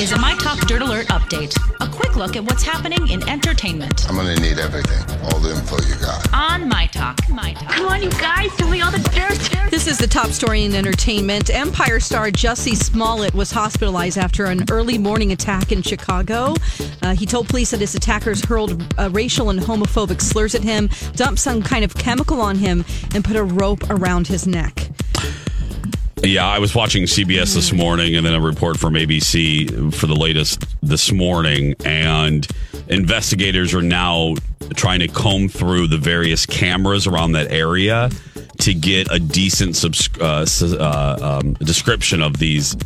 is a My Talk Dirt Alert update. A quick look at what's happening in entertainment I'm gonna need everything, all the info you got. on My Talk. My Talk. Come on, you guys, tell me all the dirt. This is the top story in entertainment. Empire star Jussie Smollett was hospitalized after an early morning attack in Chicago. Uh, he told police that his attackers hurled uh, racial and homophobic slurs at him, dumped some kind of chemical on him, and put a rope around his neck. Yeah, I was watching CBS this morning and then a report from ABC for the latest this morning. And investigators are now trying to comb through the various cameras around that area to get a decent subs- uh, uh, um, description of these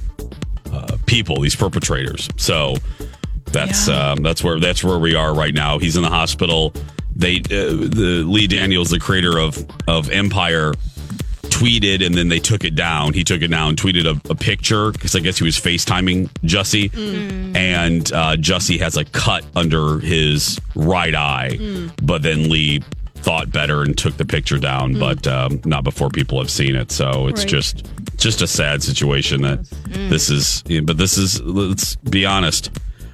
uh, people, these perpetrators. So that's um, that's where that's where we are right now. He's in the hospital. They uh, the Lee Daniels, the creator of of Empire, tweeted and then they took it down. He took it down, and tweeted a, a picture because I guess he was FaceTiming Jussie, and uh, Jussie has a cut under his right eye. But then Lee thought better and took the picture down, but um, not before people have seen it. So it's Right. just just a sad situation that this is. But this is let's be honest.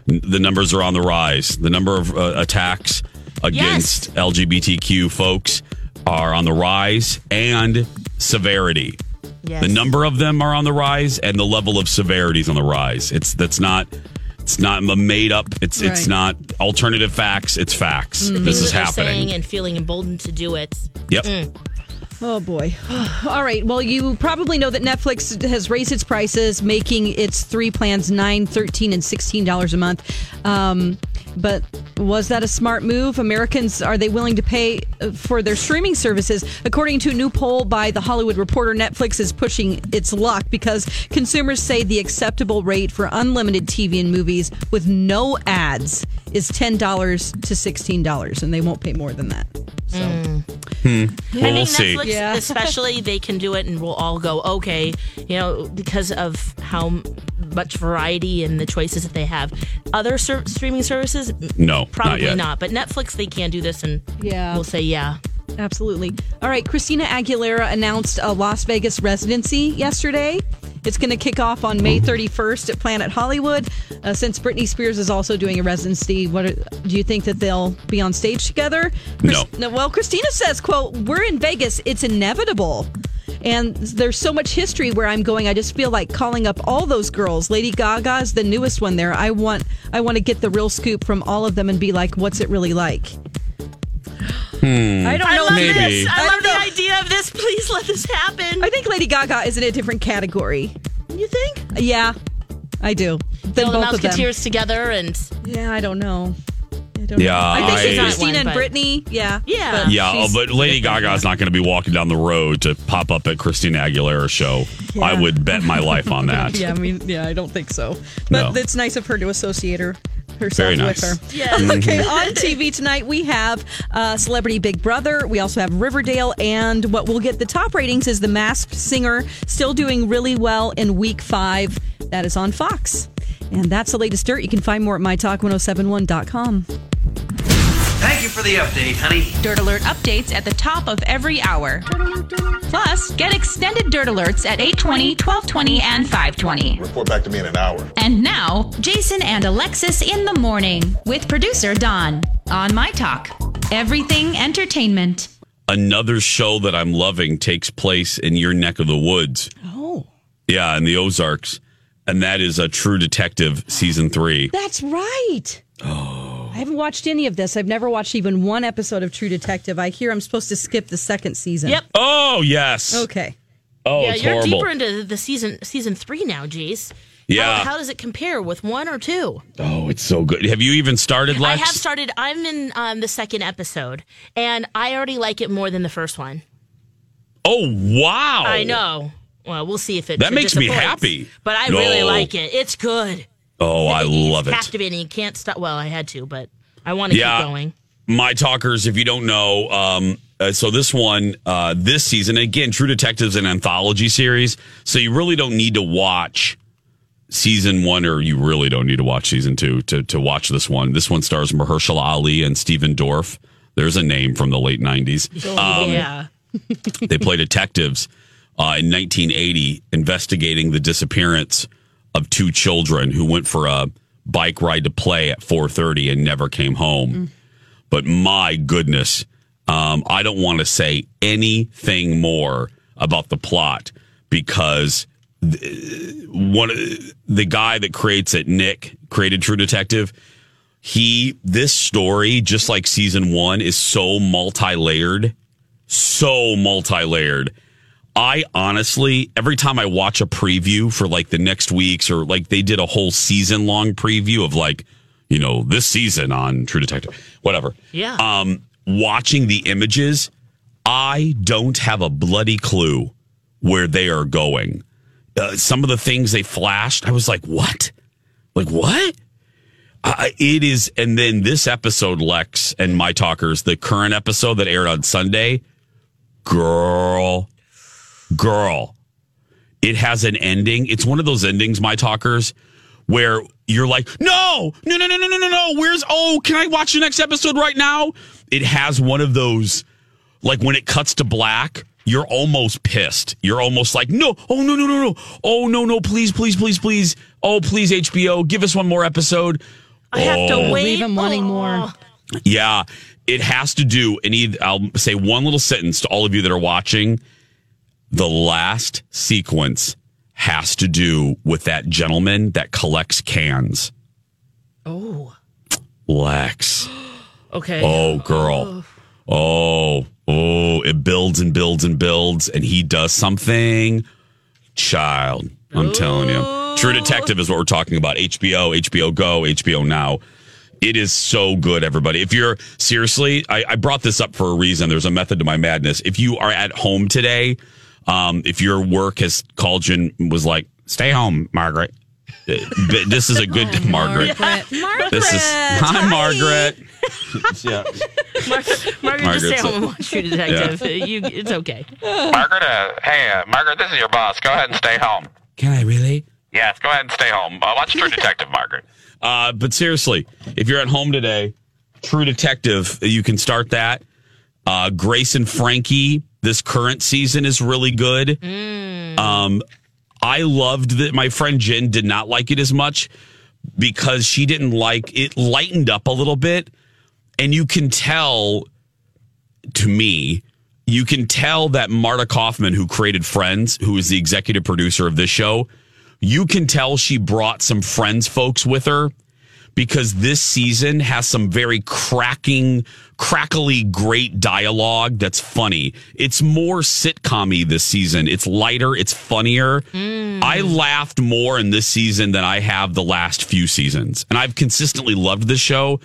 The numbers are on the rise. The number of uh, attacks against LGBTQ folks are on the rise and severity. Yes. The number of them are on the rise and the level of severity is on the rise. It's that's not it's not made up. It's it's not alternative facts. It's facts. This is that saying happening. and feeling emboldened to do it. Yep. Oh boy. All right. Well, you probably know that Netflix has raised its prices, making its three plans nine, thirteen, and sixteen dollars a month. Um, but was that a smart move? Americans are they willing to pay uh, for their streaming services? According to a new poll by the Hollywood Reporter, Netflix is pushing its luck because consumers say the acceptable rate for unlimited TV and movies with no ads is ten dollars to sixteen dollars, and they won't pay more than that. So. Well, I we'll think see. Netflix, Yeah. especially, they can do it, and we'll all go okay. You know, because of how much variety and the choices that they have. Other ser- streaming services, No, probably not not. But Netflix, they can do this, and Yeah. we'll say yeah. Absolutely. All right. Christina Aguilera announced a Las Vegas residency yesterday. It's going to kick off on May 31st at Planet Hollywood. Uh, since Britney Spears is also doing a residency, what are, do you think that they'll be on stage together? No. Well, Christina says, "quote We're in Vegas. It's inevitable." And there's so much history where I'm going. I just feel like calling up all those girls. Lady Gaga is the newest one there. I want I want to get the real scoop from all of them and be like, what's it really like? Hmm. I don't know. I love Maybe. this. I, I love don't the idea of this. Please let this happen. I think Lady Gaga is in a different category. you think? Yeah, I do. Than All the both of them. Musketeers together, and Yeah, I don't know. I don't Yeah, know. I think I- she's She's not Christina one, and but- Britney. Yeah, Yeah. but Yeah, oh, but Lady Gaga's not going to be walking down the road to pop up at Christina Aguilera's show. I would bet my life on that. Yeah, I mean, yeah, I don't think so. But No. it's nice of her to associate her herself Very with her. Yeah. Okay, on TV tonight we have uh, Celebrity Big Brother. We also have Riverdale, and what will get the top ratings is The Masked Singer, still doing really well in week five. That is on Fox. And that's the latest dirt. You can find more at mytalk1071.com. Thank you for the update, honey. Dirt Alert updates at the top of every hour. Plus, get extended Dirt Alerts at 820, 1220, and 520. Report back to me in an hour. And now, Jason and Alexis in the morning with producer Don on My Talk. Everything entertainment. Another show that I'm loving takes place in your neck of the woods. Oh. Yeah, in the Ozarks, and that is a True Detective season three. That's right. Oh. I haven't watched any of this. I've never watched even one episode of True Detective. I hear I'm supposed to skip the second season. Yep. Oh yes. Okay. Oh, yeah, it's you're horrible. deeper into the season season three now, Jace. Yeah. How, how does it compare with one or two? oh, it's so good. Have you even started, last? I have started. I'm in um, the second episode, and I already like it more than the first one. oh wow! I know. Well, we'll see if it That makes me happy. But I really like it. It's good. Oh, I love it. Captivating. Can't stop. Well, I had to, but I want to Yeah. keep going. my talkers if you don't know um uh, so this one uh this season again true detectives an anthology series so you really don't need to watch season one or you really don't need to watch season two to to watch this one this one stars mahershala ali and stephen dorff there's a name from the late 90s um, yeah. they play detectives uh, in 1980 investigating the disappearance of two children who went for a bike ride to play at 4.30 and never came home but my goodness um, i don't want to say anything more about the plot because th- one the guy that creates it nick created true detective he this story just like season one is so multi-layered so multi-layered. I honestly, every time I watch a preview for like the next weeks or like they did a whole season long preview of like, you know, this season on True Detective, whatever. Yeah. Um, watching the images, I don't have a bloody clue where they are going. Uh, some of the things they flashed, I was like, what? Like, what? I it is, and then this episode, Lex and my talkers, the current episode that aired on Sunday, girl, girl, it has an ending. It's one of those endings, my talkers, where you're like, no, no, no, no, no, no, no, no. Where's, oh, can I watch the next episode right now? It has one of those, like when it cuts to black, you're almost pissed. You're almost like, no, oh, no, no, no, no. Oh, no, no, please, please, please, please. Oh, please, HBO, give us one more episode. I have Oh. to wait. Leave him wanting Oh. more. Yeah, it has to do, and I'll say one little sentence to all of you that are watching. The last sequence has to do with that gentleman that collects cans. Oh. Lex. Okay. Oh, girl. Oh, oh, it builds and builds and builds, and he does something. Child, I'm telling you. True Detective is what we're talking about. HBO, HBO Go, HBO Now. It is so good, everybody. If you're seriously, I, I brought this up for a reason. There's a method to my madness. If you are at home today, um, if your work has called you and was like, stay home, Margaret. But This is a good Margaret. Margaret. This is hi, Margaret. yeah. Mar- Margaret, Margaret's just stay home and watch True Detective. You, it's okay. Margaret, uh, hey, uh, Margaret, this is your boss. Go ahead and stay home. Can I really? Yes, go ahead and stay home. Uh, watch True Detective, Margaret. Uh, but seriously, if you're at home today, True Detective, you can start that. Uh, Grace and Frankie, this current season is really good. Um, I loved that. My friend Jen did not like it as much because she didn't like it. Lightened up a little bit, and you can tell. To me, you can tell that Marta Kauffman, who created Friends, who is the executive producer of this show, you can tell she brought some Friends folks with her because this season has some very cracking, crackly, great dialogue that's funny. It's more sitcom this season. It's lighter, it's funnier. Mm. I laughed more in this season than I have the last few seasons. And I've consistently loved the show.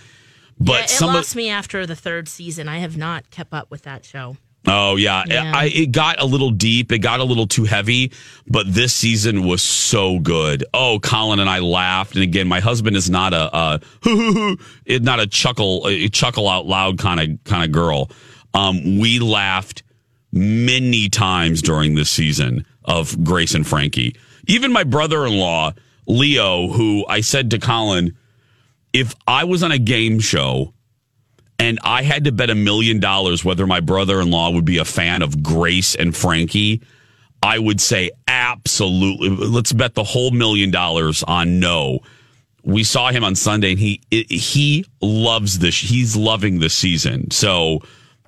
But yeah, it some of lost me after the third season. I have not kept up with that show. Oh yeah, Yeah. I, it got a little deep. It got a little too heavy, but this season was so good. Oh, Colin and I laughed, and again, my husband is not a, uh not a chuckle, a chuckle out loud kind of kind of girl. Um, we laughed many times during this season of Grace and Frankie. Even my brother-in-law Leo, who I said to Colin, if I was on a game show and I had to bet a million dollars whether my brother in law would be a fan of Grace and Frankie, I would say absolutely. Let's bet the whole million dollars on no. We saw him on Sunday, and he he loves this. He's loving the season. So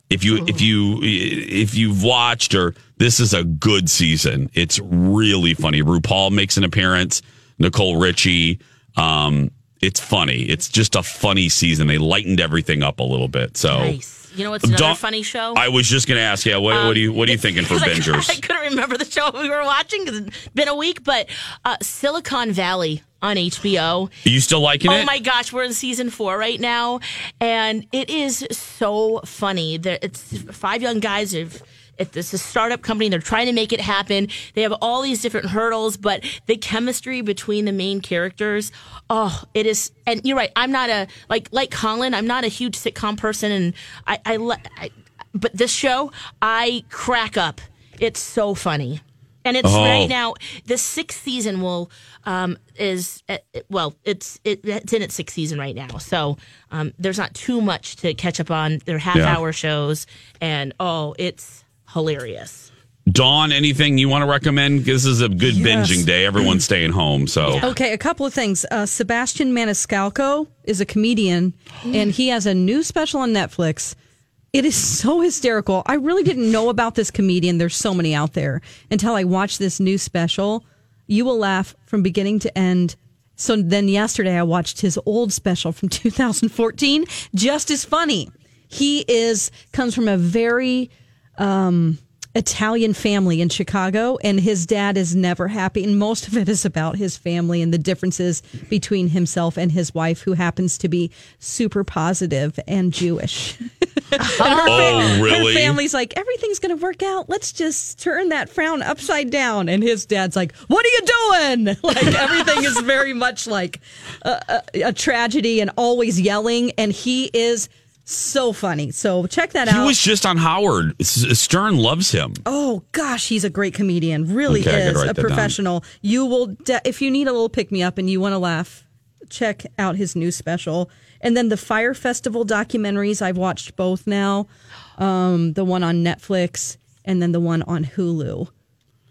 If you if you if you've watched or this is a good season. It's really funny. RuPaul makes an appearance. Nicole Richie. Um, it's funny. It's just a funny season. They lightened everything up a little bit. So Nice. You know what's another funny show? I was just going to ask. Yeah, what, what do you what are you thinking for 'Cause I- bingers? I, couldn't remember the show we were watching because it's been a week, but uh, Silicon Valley on HBO. Are you still liking Oh it? Oh my gosh, we're in season four right now, and it is so funny. There, it's five young guys who've. It's a startup company. They're trying to make it happen. They have all these different hurdles, but the chemistry between the main characters, oh, it is. And you're right. I'm not a like like Colin. I'm not a huge sitcom person, and I, I, I but this show, I crack up. It's so funny. And it's Oh. right now. The sixth season will um, is uh, well, it's it, it's in its sixth season right now. So um, there's not too much to catch up on. They're half Yeah. hour shows, and oh, it's hilarious. Dawn, anything you want to recommend? This is a good Yes. binging day. Everyone's staying home, so Okay, a couple of things. Uh, Sebastian Maniscalco is a comedian, and he has a new special on Netflix. It is so hysterical. I really didn't know about this comedian. There's so many out there until I watched this new special. You will laugh from beginning to end. So then yesterday I watched his old special from 2014, just as funny. He is comes from a very um, Italian family in Chicago, and his dad is never happy. And most of it is about his family and the differences between himself and his wife, who happens to be super positive and Jewish. And her Oh, really? Her family's like, everything's going to work out. Let's just turn that frown upside down. And his dad's like, what are you doing? Like, everything is very much like a, a, a tragedy and always yelling. And he is so funny. So check that he out. He was just on Howard. Stern loves him. Oh gosh, he's a great comedian. Really Okay, is a that down. professional. You will de- if you need a little pick me up and you want to laugh, check out his new special. And then the Fire Festival documentaries, I've watched both now. Um, the one on Netflix and then the one on Hulu.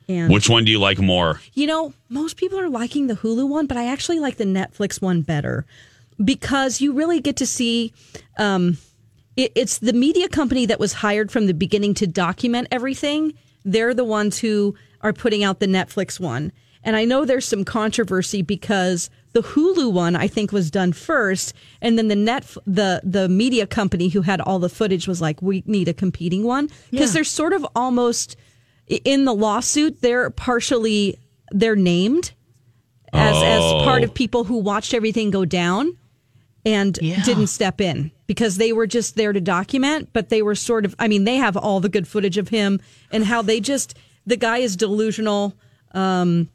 And Which one do you like more? you know, most people are liking the Hulu one, but I actually like the Netflix one better because you really get to see. Um, it, it's the media company that was hired from the beginning to document everything. They're the ones who are putting out the Netflix one. And I know there's some controversy because the Hulu one I think was done first, and then the net the the media company who had all the footage was like, we need a competing one because Yeah. they're sort of almost in the lawsuit. They're partially they're named as as part of people who watched everything go down and Yeah. didn't step in because they were just there to document, but they were sort of I mean, they have all the good footage of him and how they just the guy is delusional. Um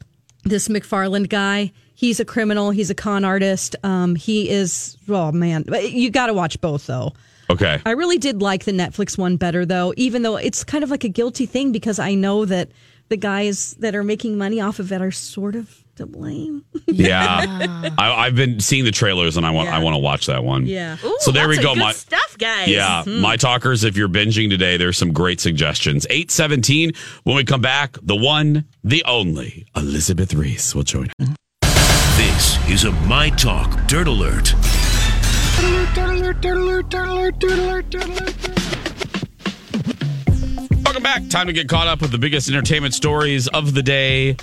this McFarland guy, he's a criminal, he's a con artist. Um he is oh man, you got to watch both though. Okay. I really did like the Netflix one better though, even though it's kind of like a guilty thing because I know that the guys that are making money off of it are sort of to blame. Yeah, I, I've been seeing the trailers and I want I want to watch that one. Yeah. Ooh, So there we lots of go, good my- stuff, guys. Yeah, hmm. my talkers, if you're binging today, there's some great suggestions. 817, when we come back, the one, the only, Elizabeth Reese will join us. This is a My Talk Dirt Alert. Welcome back. Time to get caught up with the biggest entertainment stories of the day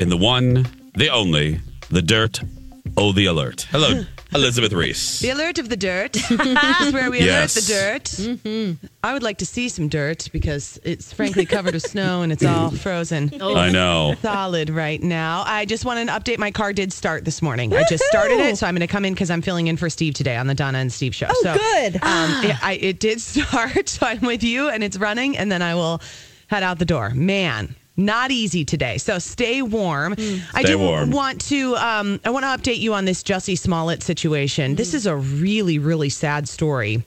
in the one, the only, the dirt, oh, the alert. Hello, Elizabeth Reese. The alert of the dirt. this is where we Yes. alert the dirt. Mm-hmm. I would like to see some dirt because it's frankly covered with snow and it's all frozen. I know. Solid right now. I just want to update my car did start this morning. I just started it, so I'm going to come in because I'm filling in for Steve today on the Donna and Steve show. Oh, so, good. Um, it, I, it did start, so I'm with you and it's running, and then I will head out the door. Man. Not easy today, so stay warm. I Stay do warm. want to. Um, I want to update you on this Jussie Smollett situation. This is a really, really sad story.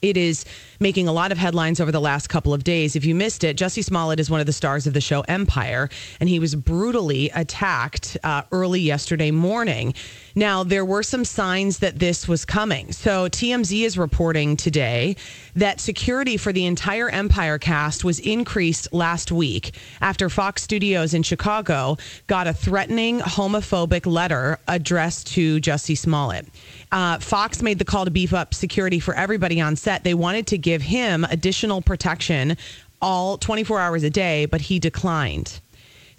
It is making a lot of headlines over the last couple of days. If you missed it, Jussie Smollett is one of the stars of the show Empire, and he was brutally attacked uh, early yesterday morning. Now, there were some signs that this was coming. So, TMZ is reporting today that security for the entire Empire cast was increased last week after Fox Studios in Chicago got a threatening homophobic letter addressed to Jussie Smollett. Uh, Fox made the call to beef up security for everybody on set. They wanted to give him additional protection all 24 hours a day, but he declined.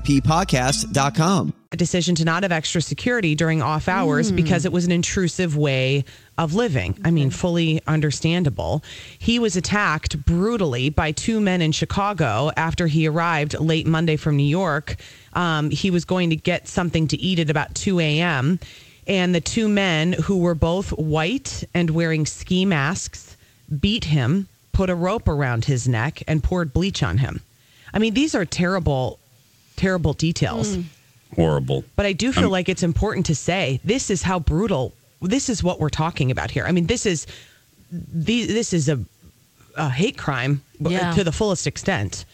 UAPpodcast.com. a decision to not have extra security during off hours because it was an intrusive way of living. I mean, fully understandable. He was attacked brutally by two men in Chicago after he arrived late Monday from New York. Um, he was going to get something to eat at about 2 a.m. And the two men, who were both white and wearing ski masks, beat him, put a rope around his neck, and poured bleach on him. I mean, these are terrible, terrible details. Horrible. But I do feel Um, like it's important to say this is how brutal. This is what we're talking about here. I mean, this is the this is a, a hate crime Yeah. to the fullest extent.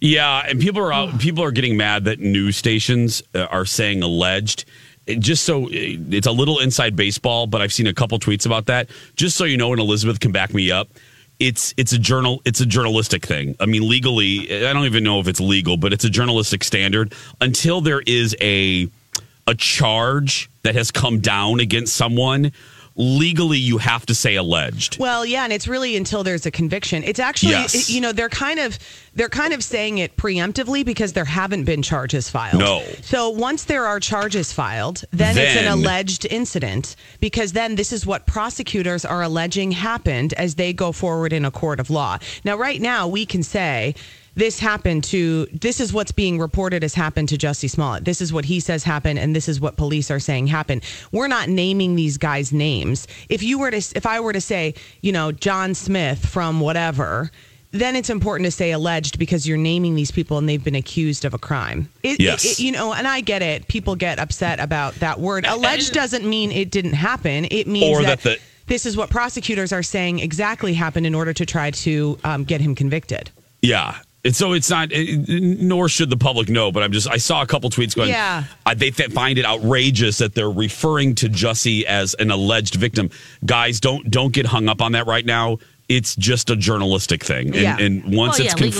Yeah, and people are out, people are getting mad that news stations uh, are saying alleged. Just so it's a little inside baseball, but I've seen a couple tweets about that. Just so you know, and Elizabeth can back me up. It's it's a journal it's a journalistic thing. I mean, legally, I don't even know if it's legal, but it's a journalistic standard. Until there is a a charge that has come down against someone, legally you have to say alleged. Well, yeah, and it's really until there's a conviction. It's actually, Yes. you know, they're kind of they're kind of saying it preemptively because there haven't been charges filed. No. So once there are charges filed, then, it's an alleged incident because then this is what prosecutors are alleging happened as they go forward in a court of law. Now, right now, we can say. This happened to, this is what's being reported as happened to Jussie Smollett. This is what he says happened, and this is what police are saying happened. We're not naming these guys' names. If you were to, if I were to say, you know, John Smith from whatever, then it's important to say alleged because you're naming these people and they've been accused of a crime. It, Yes. it- you know, and I get it. People get upset about that word. Alleged doesn't mean it didn't happen. It means Or that, that the- this is what prosecutors are saying exactly happened in order to try to um, get him convicted. Yeah. And so it's not, it- nor should the public know, but I'm just, I saw a couple tweets going, Yeah. uh, they th- find it outrageous that they're referring to Jussie as an alleged victim. Guys, don't, don't get hung up on that right now. It's just a journalistic thing. And, Yeah. and once Well, it's yeah, legally.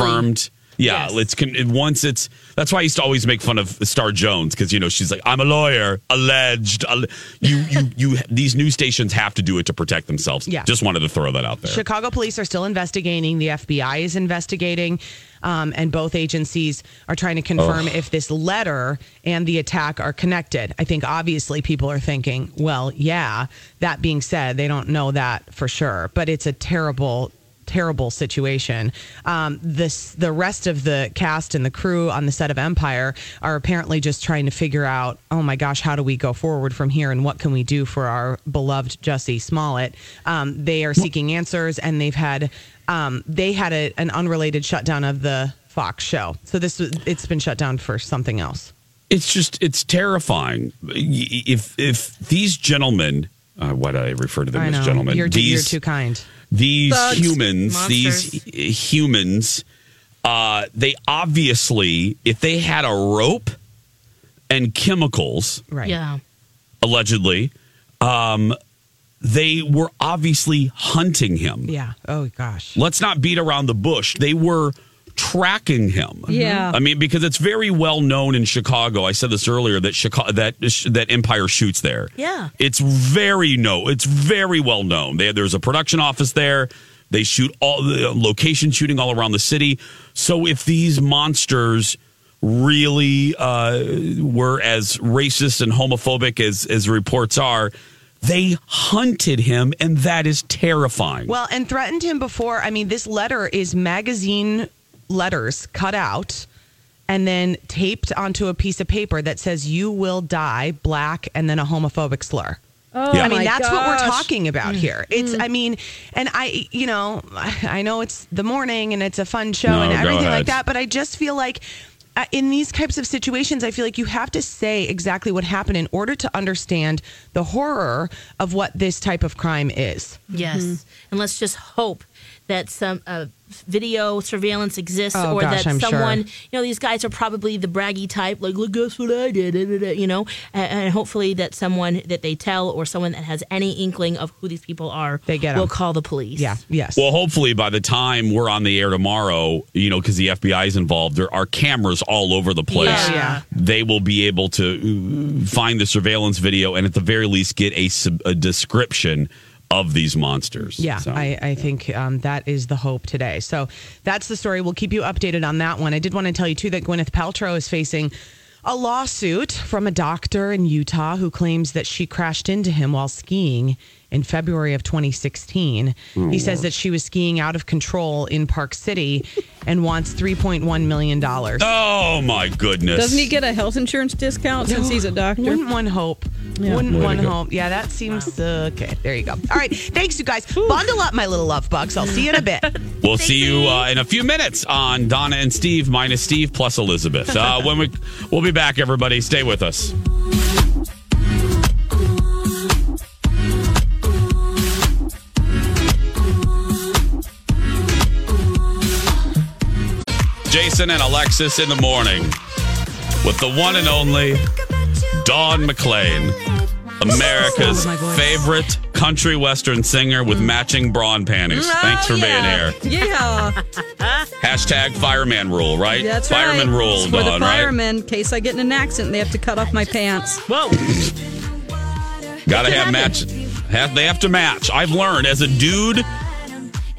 Yeah, Yes. it's con- once it's. That's why I used to always make fun of Star Jones because you know she's like, "I'm a lawyer, alleged." al- You, you, you. These news stations have to do it to protect themselves. Yeah. just wanted to throw that out there. Chicago police are still investigating. The FBI is investigating. Um, and both agencies are trying to confirm if this letter and the attack are connected. I think obviously people are thinking, well, yeah. That being said, they don't know that for sure, but it's a terrible, terrible situation. Um, this the rest of the cast and the crew on the set of Empire are apparently just trying to figure out, oh my gosh, how do we go forward from here, and what can we do for our beloved Jussie Smollett? Um, they are seeking answers, and they've had um, they had a, an unrelated shutdown of the Fox show, so this was it's been shut down for something else. It's just it's terrifying. If if these gentlemen, uh, why do I refer to them I as gentlemen? you're, these you're too kind. These Thugs. humans, Monsters. these humans, uh, they obviously, if they had a rope and chemicals, Right. Yeah. allegedly, um, they were obviously hunting him. Yeah. Oh gosh. Let's not beat around the bush. They were tracking him. Yeah. I mean, because it's very well known in Chicago. I said this earlier that Chicago that that Empire shoots there. Yeah. It's very no. It's very well known. They, there's a production office there. They shoot all the location shooting all around the city. So if these monsters really uh, were as racist and homophobic as as reports are, they hunted him, and that is terrifying. Well, and threatened him before. I mean, this letter is magazine letters cut out and then taped onto a piece of paper that says "You will die," black, and then a homophobic slur. Oh, I mean, my that's what we're talking about mm. here. It's, mm. I mean, and I, you know, I I know it's the morning and it's a fun show No, and everything like that, but I just feel like uh, in these types of situations, I feel like you have to say exactly what happened in order to understand the horror of what this type of crime is. Yes. Mm-hmm. And let's just hope that some uh, video surveillance exists Oh, or gosh, that I'm sure. someone, you know, these guys are probably the braggy type, like, look, guess what I did, you know, and, and hopefully that someone that they tell or someone that has any inkling of who these people are They get will 'em. call the police. Yeah. Yes. Well, hopefully by the time we're on the air tomorrow, you know, because the FBI is involved, there are cameras all over the place. Yeah. yeah. They will be able to uh, find the surveillance video and at the very least get a, sub- a description of these monsters. Yeah, So- I, I think um, that is the hope today. So that's the story. We'll keep you updated on that one. I did want to tell you, too, that Gwyneth Paltrow is facing a lawsuit from a doctor in Utah who claims that she crashed into him while skiing in February of 2016. He says that she was skiing out of control in Park City and wants $3.1 million. Oh my goodness! Doesn't he get a health insurance discount since he's a doctor? Wouldn't one hope? Wouldn't Way one hope? Yeah, that seems okay. There you go. All right, thanks, you guys. Bundle up, my little love bugs. I'll see you in a bit. We'll see you uh, in a few minutes on Donna and Steve minus Steve plus Elizabeth. Uh, when we we'll be back, everybody, stay with us. Jason and Alexis in the morning with the one and only Dawn McClain, America's oh, favorite country western singer with matching bra and panties. Oh, Thanks for being here. Yeah, Hashtag fireman rule, right? that's fireman right. rule, for the right? firemen, in case I get in an accident, they have to cut off my pants. Whoa. Gotta have match. Have, they have to match. I've learned as a dude.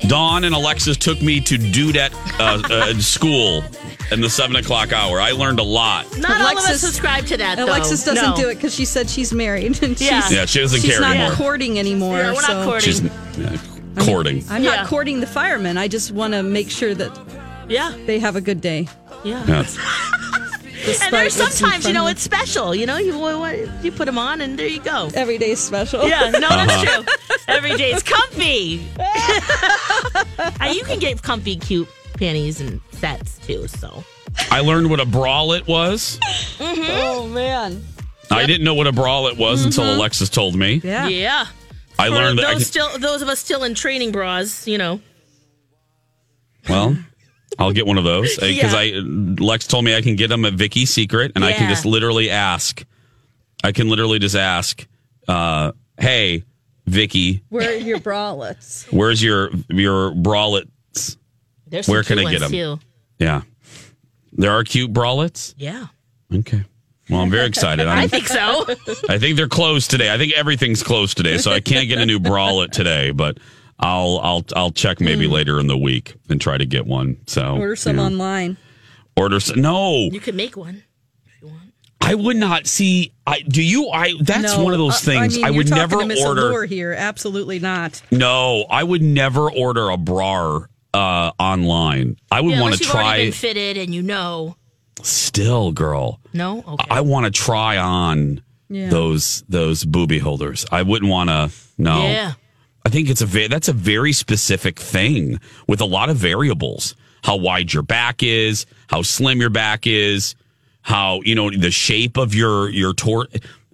Dawn and Alexis took me to dudette uh, uh, school in the seven o'clock hour. I learned a lot. Not all of us Alexis- subscribe to that, though. Alexis doesn't No. do it because she said she's married. And Yeah. she's, Yeah, she doesn't care. she's care not anymore. courting anymore. Yeah, we're not so courting. She's uh, courting. I'm Yeah. not courting the firemen. I just want to make sure that Yeah. they have a good day. Yeah. Yeah. despite And there's what's sometimes, you know, it's special. You know, you you put them on, and there you go. them. every day is special. Yeah, no, Uh-huh. that's true. Every day is comfy. and you can get comfy, cute panties and sets too. So I learned what a bralette was. Oh man. I didn't know what a bralette was until Mm-hmm. Alexis told me. Yeah. yeah, I For learned those that. I can- still those of us still in training bras. You know, well, I'll get one of those because Yeah. I Lex told me I can get them at Vicky's Secret, and I can just literally ask. I can literally just ask, uh, "Hey, Vicky, Where are your bralettes? where's your your bralettes?" there's Where can cute I get them? Too. Yeah, there are cute bralettes. Yeah, Okay. Well, I'm very excited. I I'm, think so. I think they're closed today. I think everything's closed today, so I can't get a new bralette today. But I'll I'll I'll check maybe later in the week and try to get one. So Order some you know. online. Order some. No, you could make one if you want. I would not see. I do you. I that's No, one of those uh, things. I, mean, I would never to Miss order. Allure here. Absolutely not. No, I would never order a bra uh, online. I would Yeah, want to try. been fitted and you know. Still, girl. No, okay. I want to try on Yeah. those those booby holders. I wouldn't want to. No. Yeah. I think it's a ve- that's a very specific thing with a lot of variables. How wide your back is, how slim your back is, how you know the shape of your your tor.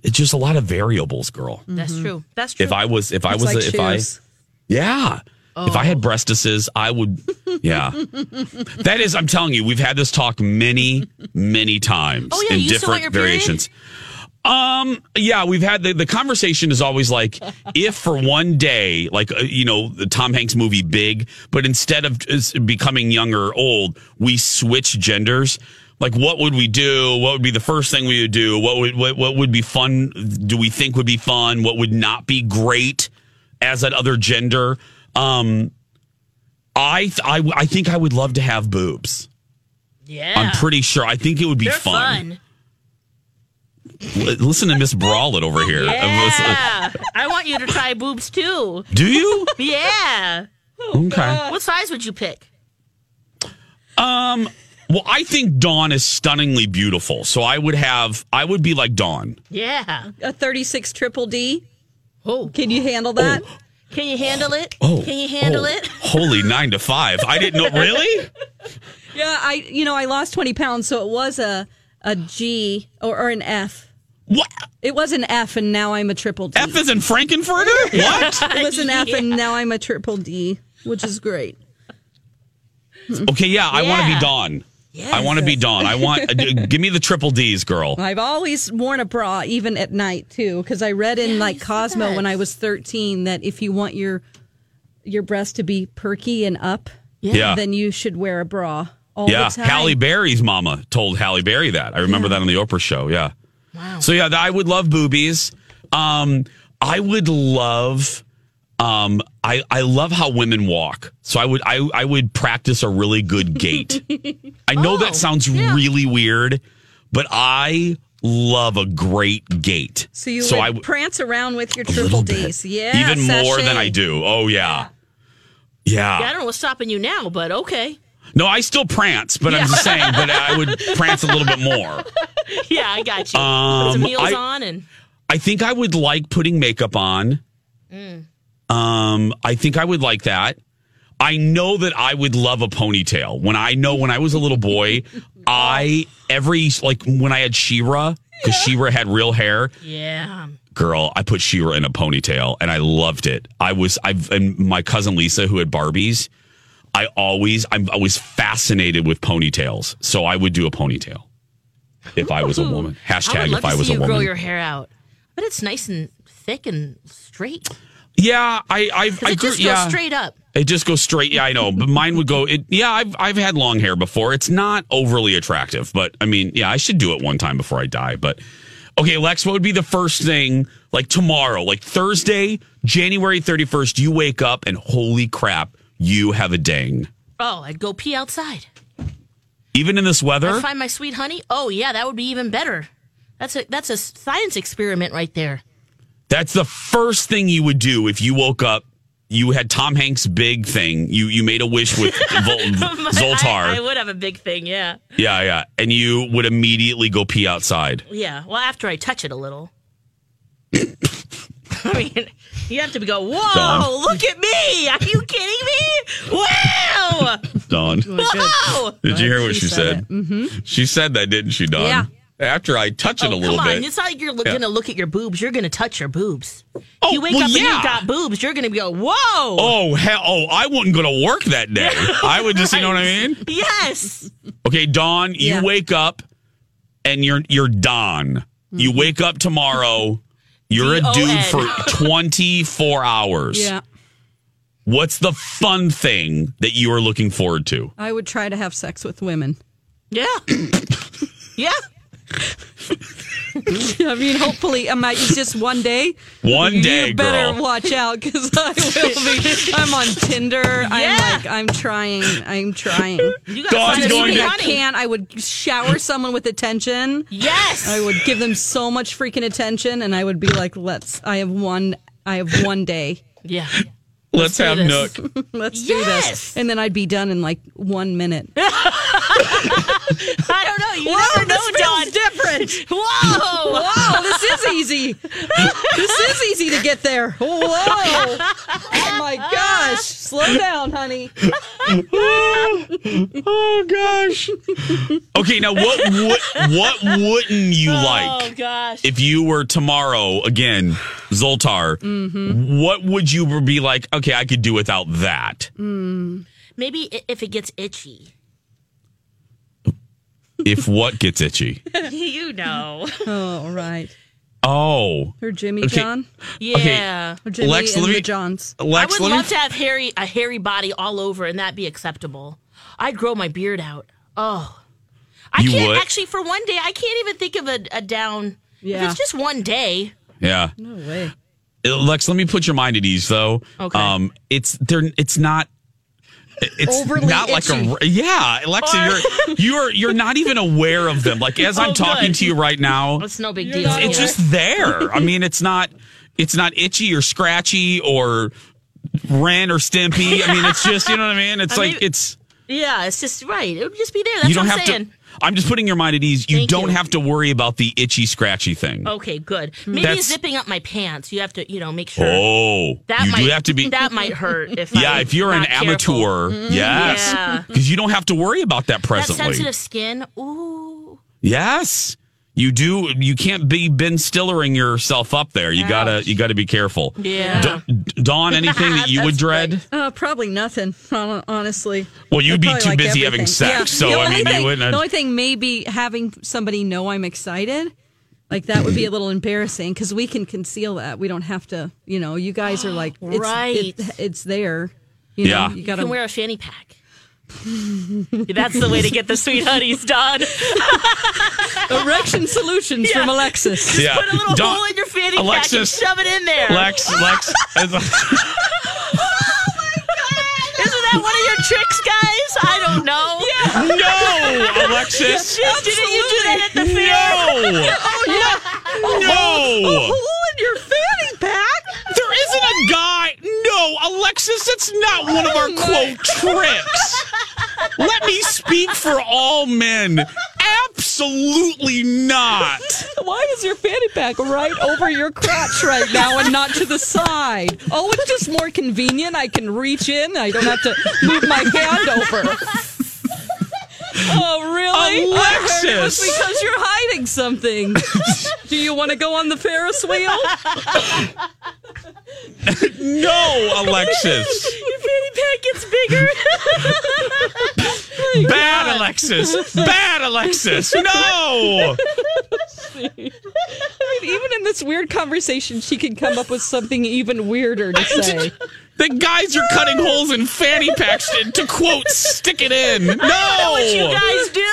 It's just a lot of variables, girl. That's mm-hmm. true. That's true. If I was, if I It's was, like if I, shoes. yeah. If I had oh. breastises, I would. Yeah, that is. I'm telling you, we've had this talk many, many times Oh, yeah, in you still want different variations. period? Um. Yeah, we've had the the conversation is always like, if for one day, like uh, you know, the Tom Hanks movie Big, but instead of becoming young or old, we switch genders. Like, what would we do? What would be the first thing we would do? What would what, what would be fun? Do we think would be fun? What would not be great as that other gender? Um, I th- I I think I would love to have boobs. yeah. I'm pretty sure. I think it would be fun. fun. L- Listen to Miss Bralette over here. Yeah. I want you to try boobs too. Do you? Yeah. Okay. What size would you pick? Um. Well, I think Dawn is stunningly beautiful, so I would have. I would be like Dawn. Yeah. A 36 triple D. Oh. Can you handle that? Can you handle it? Oh, Can you handle oh, it? Holy nine to five. I didn't know. Really? Yeah, I you know I lost twenty pounds, so it was a a G or, or an F. What? It was an F, and now I'm a triple D. F is in Frankenfurter? What? It was an F, and now I'm a triple D, which is great. Okay, yeah, I want to be Dawn. I want to be Dawn. I want. Uh, give me the triple D's, girl. I've always worn a bra, even at night too, because I read in like Cosmo when I was 13 that if you want your your breast to be perky and up, Yeah. then you should wear a bra all yeah, the time. Halle Berry's mama told Halle Berry that. I remember that on the Oprah show. Yeah. Wow. So yeah, I would love boobies. Um, I would love. Um, I I love how women walk. So I would I I would practice a really good gait. I know Oh, that sounds really weird, but I love a great gait. So you so would I prance around with your little triple bit. D's, yeah, even more than I do. Oh yeah. Yeah. Yeah, I don't know what's stopping you now, but okay. No, I still prance, but I'm just saying, but I would prance a little bit more. Yeah, I got you. Put Um, some heels I- on and I think I would like putting makeup on. Um, I think I would like that. I know that I would love a ponytail. When I know when I was a little boy, I every like when I had She-Ra because She-Ra had real hair. yeah. Girl, I put She-Ra in a ponytail and I loved it. I was I've and my cousin Lisa who had Barbies. I always I'm always fascinated with ponytails, so I would do a ponytail if I was a woman. I Hashtag love if I was a you grow your hair out, but it's nice and thick and straight. Yeah, I I, I it grew, just goes yeah. straight up. It just goes straight. Yeah, I know, but mine would go. It, yeah, I've I've had long hair before. It's not overly attractive, but I mean, yeah, I should do it one time before I die. But okay, Lex, what would be the first thing like tomorrow, like Thursday, January thirty first? You wake up and holy crap, you have a ding. Oh, I'd go pee outside. Even in this weather, I'd find my sweet honey. Oh yeah, that would be even better. That's a that's a science experiment right there. that's the first thing you would do if you woke up. You had Tom Hanks' big thing. You you made a wish with Vol- Zoltar. I, I would have a big thing. Yeah. yeah, yeah, and you would immediately go pee outside. Yeah. Well, after I touch it a little. I mean, you have to go. Whoa! Dawn. Look at me! Are you kidding me? Wow! Dawn. Whoa! Did you hear what she, said? Mm-hmm. She said that, didn't she, Dawn? Yeah. After I touch it a Oh, little come on! bit. It's not like you're Yeah. going to look at your boobs. You're going to touch your boobs. Oh, you wake well, up and yeah. you've got boobs. You're going to go, whoa! Oh hell! Oh, I wasn't going to work that day. I would just, you know what I mean? Yes. Okay, Dawn, you wake up and you're you're Dawn. You Mm-hmm. wake up tomorrow. You're a dude for 24 hours. Yeah, What's the fun thing that you are looking forward to? I would try to have sex with women. Yeah. yeah. I mean, hopefully, I might. It's just one day. One day, you better girl. watch out because I will be. I'm on Tinder. Yeah. I'm like, I'm trying. I'm trying. You got Dawn's to find a going sweet to- I honey. can. I would shower someone with attention. Yes. I would give them so much freaking attention, and I would be like, "Let's." I have one. I have one day. Yeah. Let's, do have this. Nook. Let's do this, and then I'd be done in like one minute. I don't know. You Whoa, never know, this different. Whoa. Wow, this is easy. this is easy to get there. Whoa. Oh my gosh. Slow down, honey. oh gosh. Okay, now what what what wouldn't you Oh like gosh. if you were tomorrow again, Zoltar? Mm-hmm. What would you be like? Okay, I could do without that. Maybe if it gets itchy. If what gets itchy? you know. Oh, right. Oh, Or Jimmy Okay. John. Yeah. Or Jimmy Lex, and let me- the Johns. I would let me. love to have hairy a hairy body all over and that be acceptable. I'd grow my beard out. Oh. I You can't would? actually for one day I can't even think of a, a down. Yeah. If it's just one day. yeah, No way. Uh, Lex. Let me put your mind at ease, though. Okay. Um, it's there. It's not. It's Overly not like a yeah, Alexa. You're you're you're not even aware of them. Like as oh, I'm Oh, talking good. to you right now, It's no big deal. it's just there. I mean, it's not it's not itchy or scratchy or Ren or Stimpy. I mean, it's just you know what I mean. It's I like mean- it's Yeah, it's just right. It would just be there. That's you don't what I'm have saying. to. I'm just putting your mind at ease. You Thank don't you. have to worry about the itchy, scratchy thing. Okay, good. Maybe That's- zipping up my pants. You have to, you know, make sure. Oh, that you might do have to be. That might hurt if. yeah, I'm if you're an not careful. amateur, mm-hmm. yes, Yeah. because you don't have to worry about that That presently. sensitive skin. Ooh. Yes. You do. You can't be Ben Stillering yourself up there. You gotta. You gotta be careful. Yeah. D- Dawn, anything that you would dread? Uh, probably nothing, honestly. Well, you'd I'd be too like busy having everything. sex, so, I only mean, you wouldn't- The only thing maybe having somebody know I'm excited, like that would be a little embarrassing because we can conceal that. We don't have to, you know. You guys are like, it's, Right. it- it's there. You know, Yeah. you You gotta can wear a fanny pack. That's the way to get the sweet honeys done. erection solutions from Alexis. Yeah. Put a little Dawn- hole in your fanny Alexis- pack and shove it in there. Lex, Lex. Oh my God. Isn't that one of your tricks, guys? I don't know. Yeah. no, Alexis. Did- Didn't you do that at the fair? No. Oh yeah. No. A hole in your fanny pack. There isn't a guy. No, Alexis, that's not one of our quote tricks. Let me speak for all men. Absolutely not. Why is your fanny pack right over your crotch right now and not to the side? Oh, it's just more convenient. I can reach in. I don't have to move my hand over. Oh, really? I heard it was Alexis! because you're hiding something. Do you want to go on the Ferris wheel? No, Alexis. Your fanny pack gets bigger. Bad Alexis. Bad Alexis. No. I mean, even in this weird conversation, she can come up with something even weirder to say. The guys are cutting holes in fanny packs to, to quote stick it in. No. what you guys do?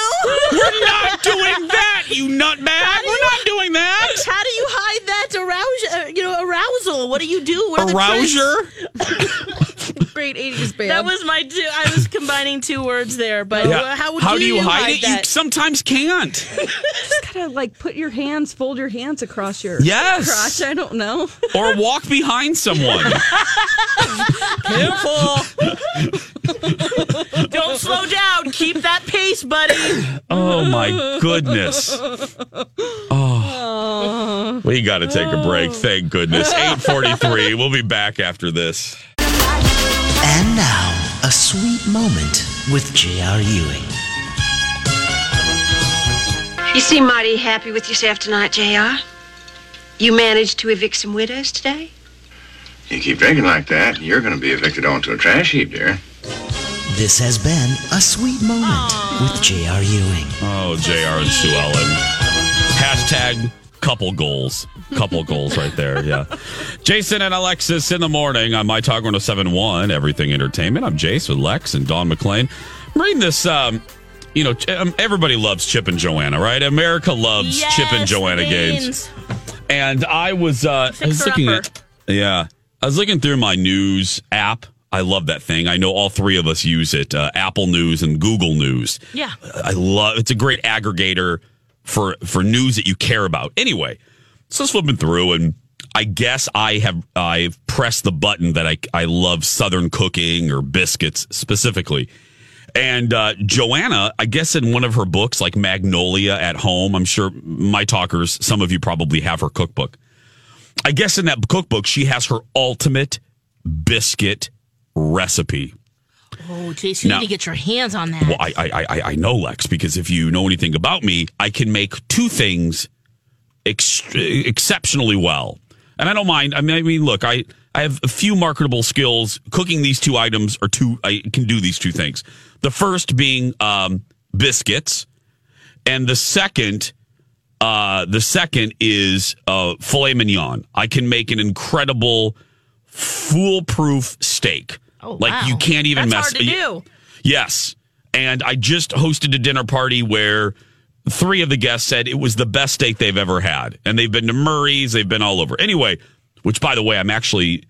We're not doing that, you nutbag. We're not doing that. How do you hide that arousal? Uh, you know, arousal. What do you do? What are? Arouser? Great 80s band. That was my. Two, I was combining two words there, but Yeah. how would How do you hide, it? You sometimes can't. just gotta like put your hands, fold your hands across your Yes. crotch. I don't know. Or walk behind someone. Careful. Don't slow down. Keep that pace, buddy. Oh my goodness. Oh. We got to take a break. Oh. Thank goodness. 843. We'll be back after this. And now, a sweet moment with J.R. Ewing. You seem mighty happy with yourself tonight, JR. You managed to evict some widows today? You keep drinking like that, you're going to be evicted onto a trash heap, dear. This has been a sweet moment with J.R. Ewing. Oh, JR and Sue Ellen. Hashtag couple goals. Couple goals right there. Yeah. Jason and Alexis in the morning on My Talk 1071, Everything Entertainment. I'm Jace with Lex and Don McClain. I'm reading this. Um, you know, um, everybody loves Chip and Joanna, right? America loves Chip and Joanna the games. Gaines. And I was, uh, I was looking at, yeah, I was looking through my news app. I love that thing. I know all three of us use it. Uh, Apple News and Google News. Yeah. I love. It's a great aggregator for for news that you care about. Anyway, so flipping through, and I guess I have I've pressed the button that I I love Southern cooking or biscuits specifically. And uh, Joanna, I guess in one of her books, like Magnolia at Home, I'm sure my talkers, some of you probably have her cookbook. I guess in that cookbook, she has her ultimate biscuit recipe. Oh, Jason, you Now- need to get your hands on that. Well, I, I, I, I know Lex because if you know anything about me, I can make two things ex- exceptionally well, and I don't mind. I mean, I mean, look, I, I have a few marketable skills. Cooking these two items are two. I can do these two things. The first being um, biscuits, and the second, uh, the second is uh, filet mignon. I can make an incredible, foolproof steak. Oh, like wow. you can't even That's mess. hard to do. Yes. And I just hosted a dinner party where three of the guests said it was the best steak they've ever had. And they've been to Murray's, they've been all over. Anyway, which by the way, I'm actually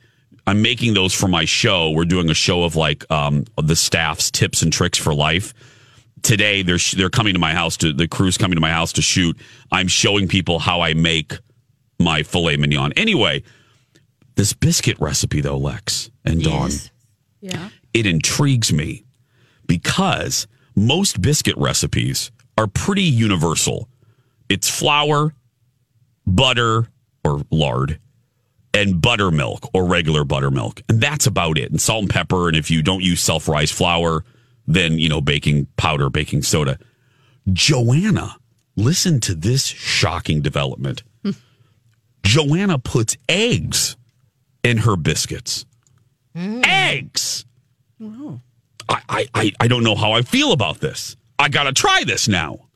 I'm making those for my show. We're doing a show of like um the staff's tips and tricks for life. Today they're sh- they're coming to my house to the crew's coming to my house to shoot. I'm showing people how I make my filet mignon. Anyway, this biscuit recipe though, Lex and Dawn Yeah. it intrigues me because most biscuit recipes are pretty universal. It's flour, butter or lard, and buttermilk or regular buttermilk. And that's about it. And salt and pepper. And if you don't use self rise flour, then, you know, baking powder, baking soda. Joanna, listen to this shocking development. Hmm. Joanna puts eggs in her biscuits. Eggs. I, I, I, I don't know how I feel about this. I got to try this now.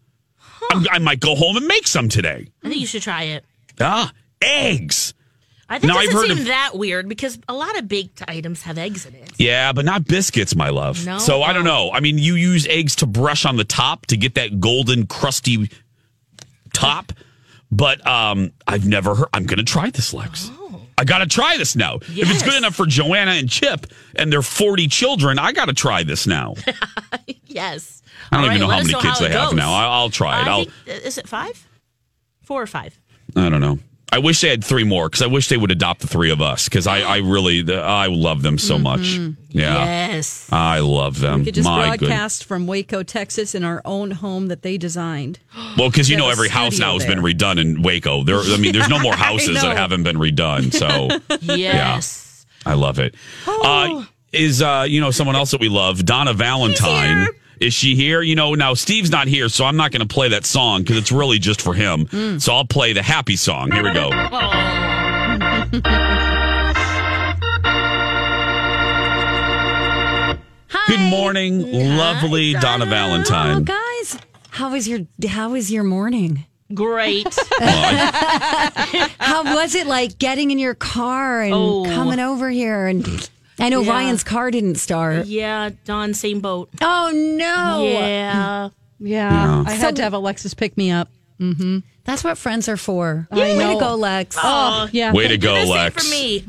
I'm, I might go home and make some today. I think you should try it. Ah, eggs. I think Now, it I've doesn't seem of- that weird because a lot of baked items have eggs in it. Yeah, but not biscuits, my love. No? So I don't know. I mean, you use eggs to brush on the top to get that golden, crusty top. But um, I've never heard. I'm going to try this, Lex. I got to try this now. If it's good enough for Joanna and Chip and their 40 children, I got to try this now. Yes. I don't All even right, know how many know kids how they it have now. I, I'll try it. I'll. think, uh, is it five? Four or five? I don't know. I wish they had three more because I wish they would adopt the three of us because I, I really I love them so much. Yeah, Yes. I love them. We could just My good. from Waco, Texas, in our own home that they designed. Well, because you know every house studio now has been redone in Waco. There, I mean, there's no more houses that haven't been redone. So Yes. I love it. Uh, is uh, you know someone else that we love, Donna Valentine. Is she here? You know, now Steve's not here, so I'm not going to play that song because it's really just for him. Mm. So I'll play the happy song. Here we go. Good morning, lovely Donna Oh, Valentine. guys, how was your how was your morning? Great. How was it like getting in your car and Oh. coming over here? And I know Yeah. Ryan's car didn't start. yeah, Don, same boat. Oh no! Yeah. Yeah, I So- had to have Alexis pick me up. Mm-hmm. That's what friends are for. I Way to go, Lex. Oh, yeah. Way to go, You're the same Lex. for me.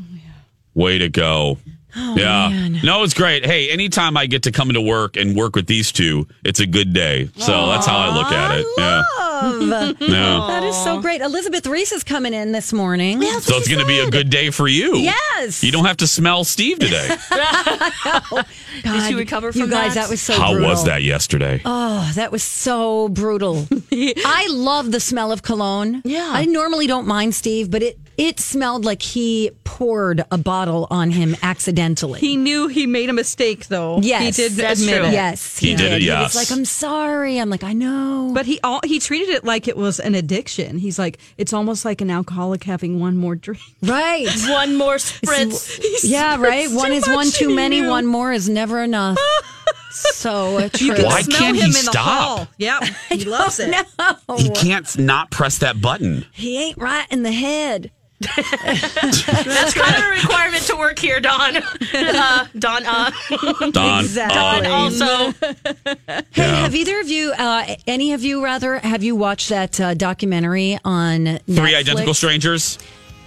Way to go. Oh, yeah. man. No, it's great. Hey, anytime I get to come into work and work with these two, it's a good day. So that's how I look at it. Yeah. Love. Yeah. That is so great. Elizabeth Ries is coming in this morning. So it's going to be a good day for you. Yes. You don't have to smell Steve today. Did she recover from you guys, that? that was so How brutal. was that yesterday? Oh, that was so brutal. I love the smell of cologne. Yeah. I normally don't mind Steve, but it it smelled like he poured a bottle on him accidentally. He knew he made a mistake, though. Yes, he did that's admit true. it. Yes, He did it, He yes. was like, "I'm sorry." I'm like, "I know." But he all, he treated it like it was an addiction. He's like, it's almost like an alcoholic having one more drink. right. One more spritz. Yeah, right. One is one too many. knew. One more is never enough. so uh, true. You can Why smell can't him he in stop? hall. Yeah, he loves it. No, He can't not press that button. he ain't right in the head. That's kind of a requirement to work here, Don. Uh, Don, uh, Don. Exactly. uh, also. Hey, Yeah. have either of you, uh, any of you rather, have you watched that uh, documentary on Three Netflix? identical strangers.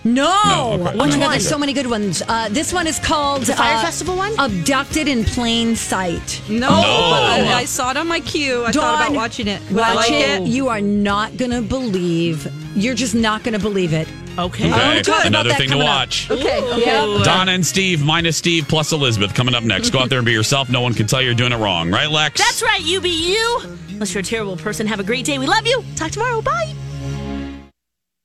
No. No, okay. Oh my God, one? there's so many good ones. Uh, this one is called The Fire uh, Festival one? Abducted in Plain Sight. No, No. I, I saw it on my queue. I thought about watching it. Will I Watch like it. it? You are not going to believe. You're just not going to believe it. Okay. Okay, oh, talk about another thing to coming up. watch. Okay. okay. Donna and Steve minus Steve plus Elizabeth coming up next. Go out there and be yourself. No one can tell you're doing it wrong, right, Lex? That's right. You be you. Unless you're a terrible person, have a great day. We love you. Talk tomorrow. Bye.